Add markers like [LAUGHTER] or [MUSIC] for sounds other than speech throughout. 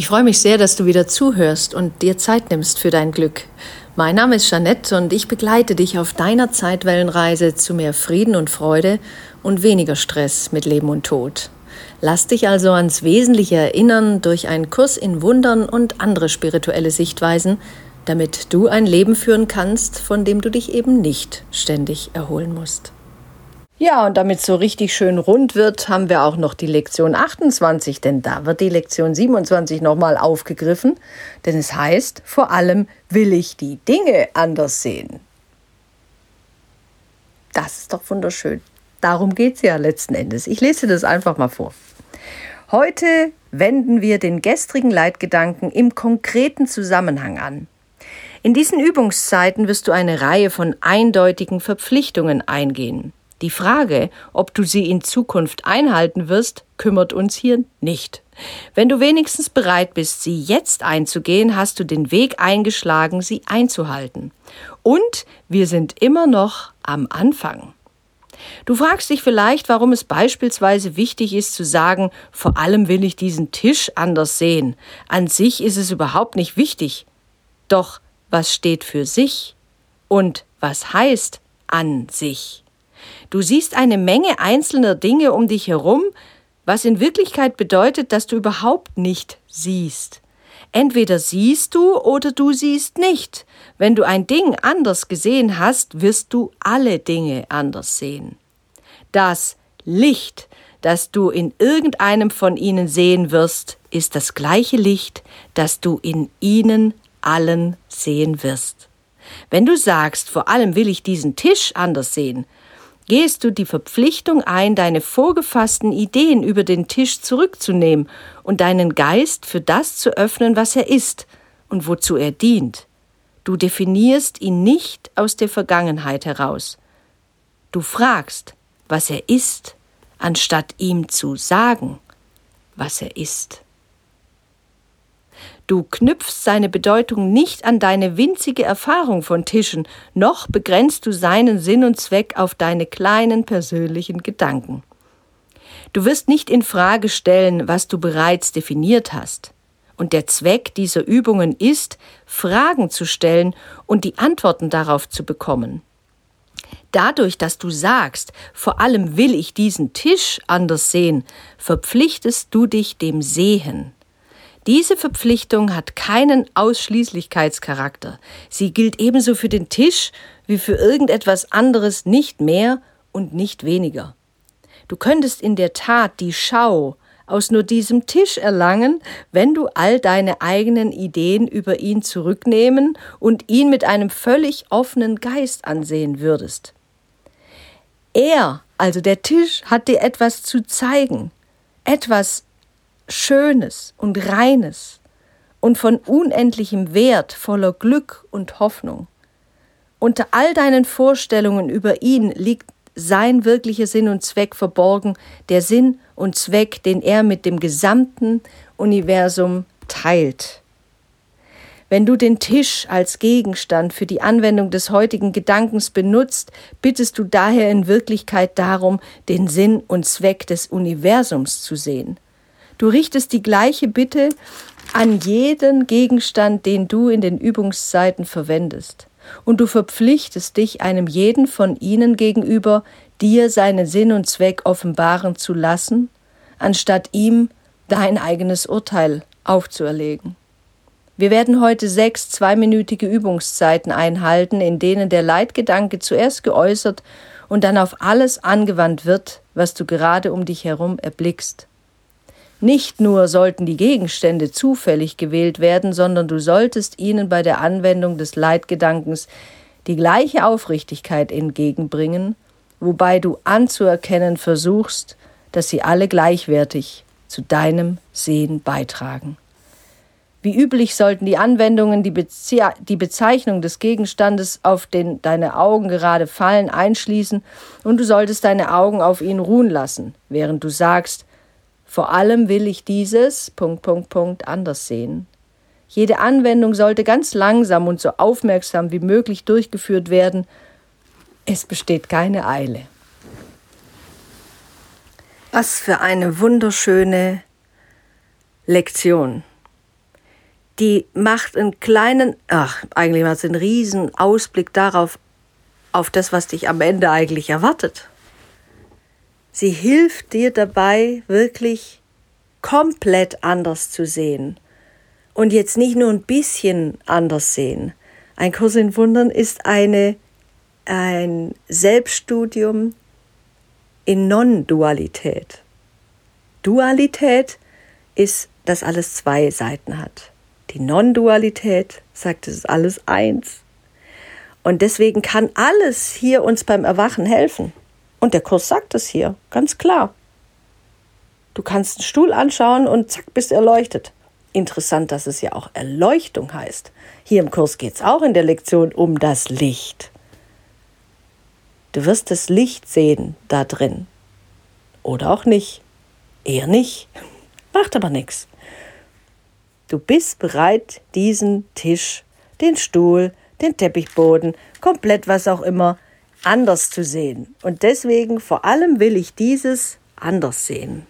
Ich freue mich sehr, dass du wieder zuhörst und dir Zeit nimmst für dein Glück. Mein Name ist Jeanette und ich begleite dich auf deiner Zeitwellenreise zu mehr Frieden und Freude und weniger Stress mit Leben und Tod. Lass dich also ans Wesentliche erinnern durch einen Kurs in Wundern und andere spirituelle Sichtweisen, damit du ein Leben führen kannst, von dem du dich eben nicht ständig erholen musst. Ja, und damit so richtig schön rund wird, haben wir auch noch die Lektion 28, denn da wird die Lektion 27 nochmal aufgegriffen, denn es heißt, vor allem will ich die Dinge anders sehen. Das ist doch wunderschön. Darum geht es ja letzten Endes. Ich lese das einfach mal vor. Heute wenden wir den gestrigen Leitgedanken im konkreten Zusammenhang an. In diesen Übungszeiten wirst du eine Reihe von eindeutigen Verpflichtungen eingehen. Die Frage, ob du sie in Zukunft einhalten wirst, kümmert uns hier nicht. Wenn du wenigstens bereit bist, sie jetzt einzugehen, hast du den Weg eingeschlagen, sie einzuhalten. Und wir sind immer noch am Anfang. Du fragst dich vielleicht, warum es beispielsweise wichtig ist zu sagen, vor allem will ich diesen Tisch anders sehen. An sich ist es überhaupt nicht wichtig. Doch was steht für sich? Und was heißt an sich? Du siehst eine Menge einzelner Dinge um dich herum, was in Wirklichkeit bedeutet, dass du überhaupt nicht siehst. Entweder siehst du oder du siehst nicht. Wenn du ein Ding anders gesehen hast, wirst du alle Dinge anders sehen. Das Licht, das du in irgendeinem von ihnen sehen wirst, ist das gleiche Licht, das du in ihnen allen sehen wirst. Wenn du sagst, vor allem will ich diesen Tisch anders sehen, gehst du die Verpflichtung ein, deine vorgefassten Ideen über den Tisch zurückzunehmen und deinen Geist für das zu öffnen, was er ist und wozu er dient. Du definierst ihn nicht aus der Vergangenheit heraus. Du fragst, was er ist, anstatt ihm zu sagen, was er ist. Du knüpfst seine Bedeutung nicht an deine winzige Erfahrung von Tischen, noch begrenzt du seinen Sinn und Zweck auf deine kleinen persönlichen Gedanken. Du wirst nicht in Frage stellen, was du bereits definiert hast. Und der Zweck dieser Übungen ist, Fragen zu stellen und die Antworten darauf zu bekommen. Dadurch, dass du sagst, vor allem will ich diesen Tisch anders sehen, verpflichtest du dich dem Sehen. Diese Verpflichtung hat keinen Ausschließlichkeitscharakter. Sie gilt ebenso für den Tisch wie für irgendetwas anderes nicht mehr und nicht weniger. Du könntest in der Tat die Schau aus nur diesem Tisch erlangen, wenn du all deine eigenen Ideen über ihn zurücknehmen und ihn mit einem völlig offenen Geist ansehen würdest. Er, also der Tisch, hat dir etwas zu zeigen, etwas Schönes und Reines und von unendlichem Wert voller Glück und Hoffnung. Unter all deinen Vorstellungen über ihn liegt sein wirklicher Sinn und Zweck verborgen, der Sinn und Zweck, den er mit dem gesamten Universum teilt. Wenn du den Tisch als Gegenstand für die Anwendung des heutigen Gedankens benutzt, bittest du daher in Wirklichkeit darum, den Sinn und Zweck des Universums zu sehen. Du richtest die gleiche Bitte an jeden Gegenstand, den du in den Übungszeiten verwendest. Und du verpflichtest dich einem jeden von ihnen gegenüber, dir seinen Sinn und Zweck offenbaren zu lassen, anstatt ihm dein eigenes Urteil aufzuerlegen. Wir werden heute sechs zweiminütige Übungszeiten einhalten, in denen der Leitgedanke zuerst geäußert und dann auf alles angewandt wird, was du gerade um dich herum erblickst. Nicht nur sollten die Gegenstände zufällig gewählt werden, sondern du solltest ihnen bei der Anwendung des Leitgedankens die gleiche Aufrichtigkeit entgegenbringen, wobei du anzuerkennen versuchst, dass sie alle gleichwertig zu deinem Sehen beitragen. Wie üblich sollten die Anwendungen die, Bezie die Bezeichnung des Gegenstandes, auf den deine Augen gerade fallen, einschließen, und du solltest deine Augen auf ihn ruhen lassen, während du sagst, vor allem will ich dieses Punkt, Punkt, Punkt anders sehen. Jede Anwendung sollte ganz langsam und so aufmerksam wie möglich durchgeführt werden. Es besteht keine Eile. Was für eine wunderschöne Lektion. die macht einen kleinen, ach, eigentlich macht sie einen riesen Ausblick darauf, auf das, was dich am Ende eigentlich erwartet. Sie hilft dir dabei, wirklich komplett anders zu sehen. Und jetzt nicht nur ein bisschen anders sehen. Ein Kurs in Wundern ist eine, ein Selbststudium in Non-Dualität. Dualität ist, dass alles zwei Seiten hat. Die Non-Dualität sagt, es ist alles eins. Und deswegen kann alles hier uns beim Erwachen helfen. Und der Kurs sagt es hier, ganz klar. Du kannst einen Stuhl anschauen und zack, bist erleuchtet. Interessant, dass es ja auch Erleuchtung heißt. Hier im Kurs geht es auch in der Lektion um das Licht. Du wirst das Licht sehen da drin. Oder auch nicht. Eher nicht. [LAUGHS] Macht aber nichts. Du bist bereit, diesen Tisch, den Stuhl, den Teppichboden, komplett was auch immer, anders zu sehen. Und deswegen vor allem will ich dieses anders sehen.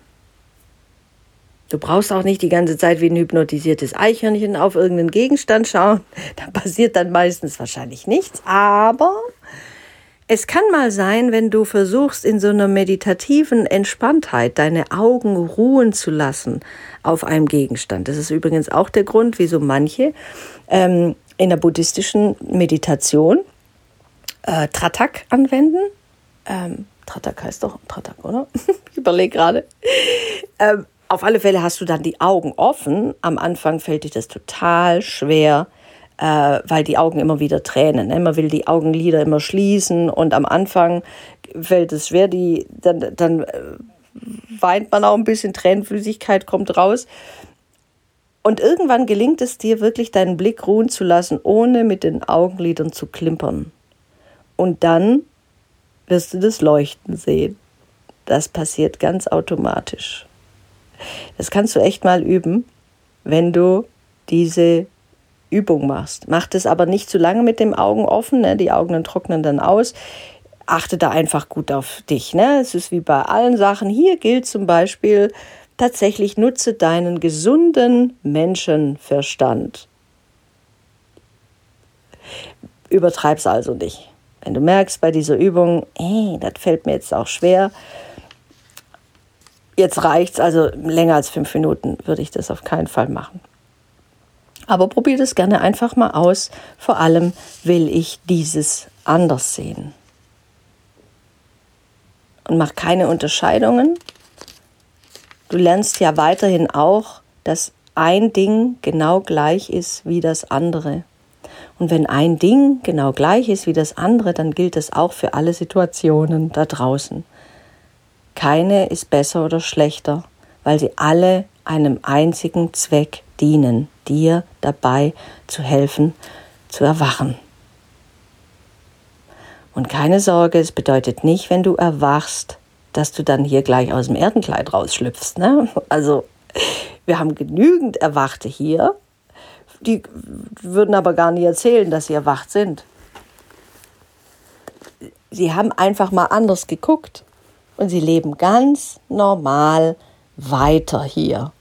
Du brauchst auch nicht die ganze Zeit wie ein hypnotisiertes Eichhörnchen auf irgendeinen Gegenstand schauen. [LAUGHS] Da passiert dann meistens wahrscheinlich nichts. Aber es kann mal sein, wenn du versuchst, in so einer meditativen Entspanntheit deine Augen ruhen zu lassen auf einem Gegenstand. Das ist übrigens auch der Grund, wieso manche ähm, in der buddhistischen Meditation äh, Tratak anwenden. Ähm, Tratak heißt doch Tratak, oder? [LAUGHS] ich überlege gerade. Ähm, auf alle Fälle hast du dann die Augen offen. Am Anfang fällt dir das total schwer, äh, weil die Augen immer wieder tränen. Ne? Man will die Augenlider immer schließen und am Anfang fällt es schwer, die, dann, dann äh, weint man auch ein bisschen, Tränenflüssigkeit kommt raus. Und irgendwann gelingt es dir wirklich, deinen Blick ruhen zu lassen, ohne mit den Augenlidern zu klimpern. Und dann wirst du das Leuchten sehen. Das passiert ganz automatisch. Das kannst du echt mal üben, wenn du diese Übung machst. Mach das aber nicht zu lange mit den Augen offen, ne? die Augen trocknen dann aus. Achte da einfach gut auf dich. Ne? Es ist wie bei allen Sachen. Hier gilt zum Beispiel, tatsächlich nutze deinen gesunden Menschenverstand. Übertreib's also nicht. Wenn du merkst bei dieser Übung, ey, das fällt mir jetzt auch schwer, jetzt reicht's, also länger als fünf Minuten würde ich das auf keinen Fall machen. Aber probier das gerne einfach mal aus. Vor allem will ich dieses anders sehen. Und mach keine Unterscheidungen Du lernst ja weiterhin auch, dass ein Ding genau gleich ist wie das andere. Und wenn ein Ding genau gleich ist wie das andere, dann gilt das auch für alle Situationen da draußen. Keine ist besser oder schlechter, weil sie alle einem einzigen Zweck dienen, dir dabei zu helfen, zu erwachen. Und keine Sorge, es bedeutet nicht, wenn du erwachst, dass du dann hier gleich aus dem Erdenkleid rausschlüpfst. Ne? Also wir haben genügend Erwachte hier, die würden aber gar nicht erzählen, dass sie erwacht sind. Sie haben einfach mal anders geguckt und sie leben ganz normal weiter hier.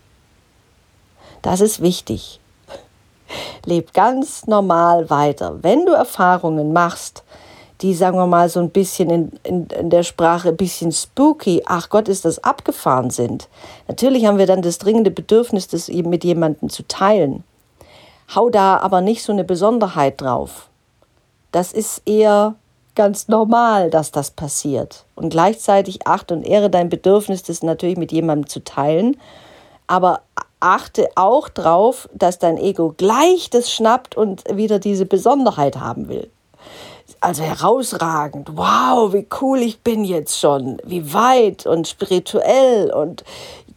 Das ist wichtig. Leb ganz normal weiter. Wenn du Erfahrungen machst, die, sagen wir mal, so ein bisschen in, in, in, der Sprache ein bisschen spooky, ach Gott, ist das abgefahren sind. Natürlich haben wir dann das dringende Bedürfnis, das eben mit jemandem zu teilen. Hau da aber nicht so eine Besonderheit drauf. Das ist eher ganz normal, dass das passiert. Und gleichzeitig achte und ehre dein Bedürfnis, das natürlich mit jemandem zu teilen. Aber achte auch drauf, dass dein Ego gleich das schnappt und wieder diese Besonderheit haben will also herausragend. Wow, wie cool ich bin jetzt schon. Wie weit und spirituell und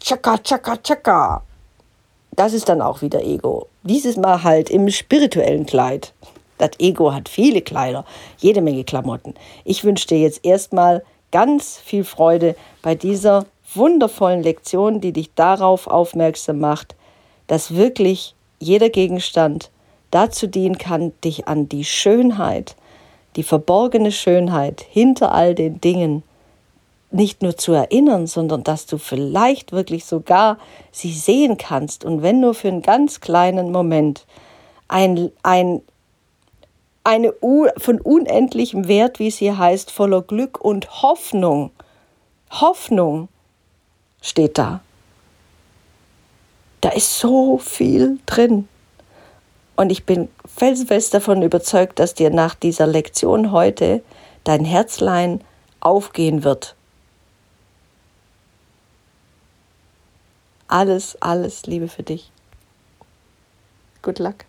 tschakka, tschakka, tschakka. Das ist dann auch wieder Ego. Dieses Mal halt im spirituellen Kleid. Das Ego hat viele Kleider, jede Menge Klamotten. Ich wünsche dir jetzt erstmal ganz viel Freude bei dieser wundervollen Lektion, die dich darauf aufmerksam macht, dass wirklich jeder Gegenstand dazu dienen kann, dich an die Schönheit, die verborgene Schönheit hinter all den Dingen nicht nur zu erinnern, sondern dass du vielleicht wirklich sogar sie sehen kannst und wenn nur für einen ganz kleinen Moment ein, ein, eine von unendlichem Wert, wie es hier heißt, voller Glück und Hoffnung. Hoffnung steht da. Da ist so viel drin. Und ich bin felsenfest davon überzeugt, dass dir nach dieser Lektion heute dein Herzlein aufgehen wird. Alles, alles Liebe für dich. Good luck.